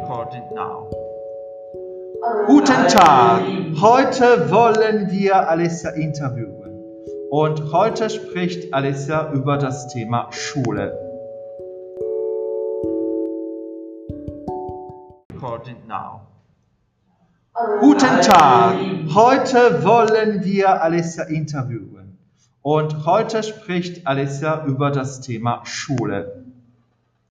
Recording now. Äh, Guten äh, Tag! Heute wollen wir Alessia interviewen. Und heute spricht Alessia über das Thema Schule. Recording now. Äh, Guten Tag! Heute wollen wir Alessia interviewen. Und heute spricht Alessia über das Thema Schule.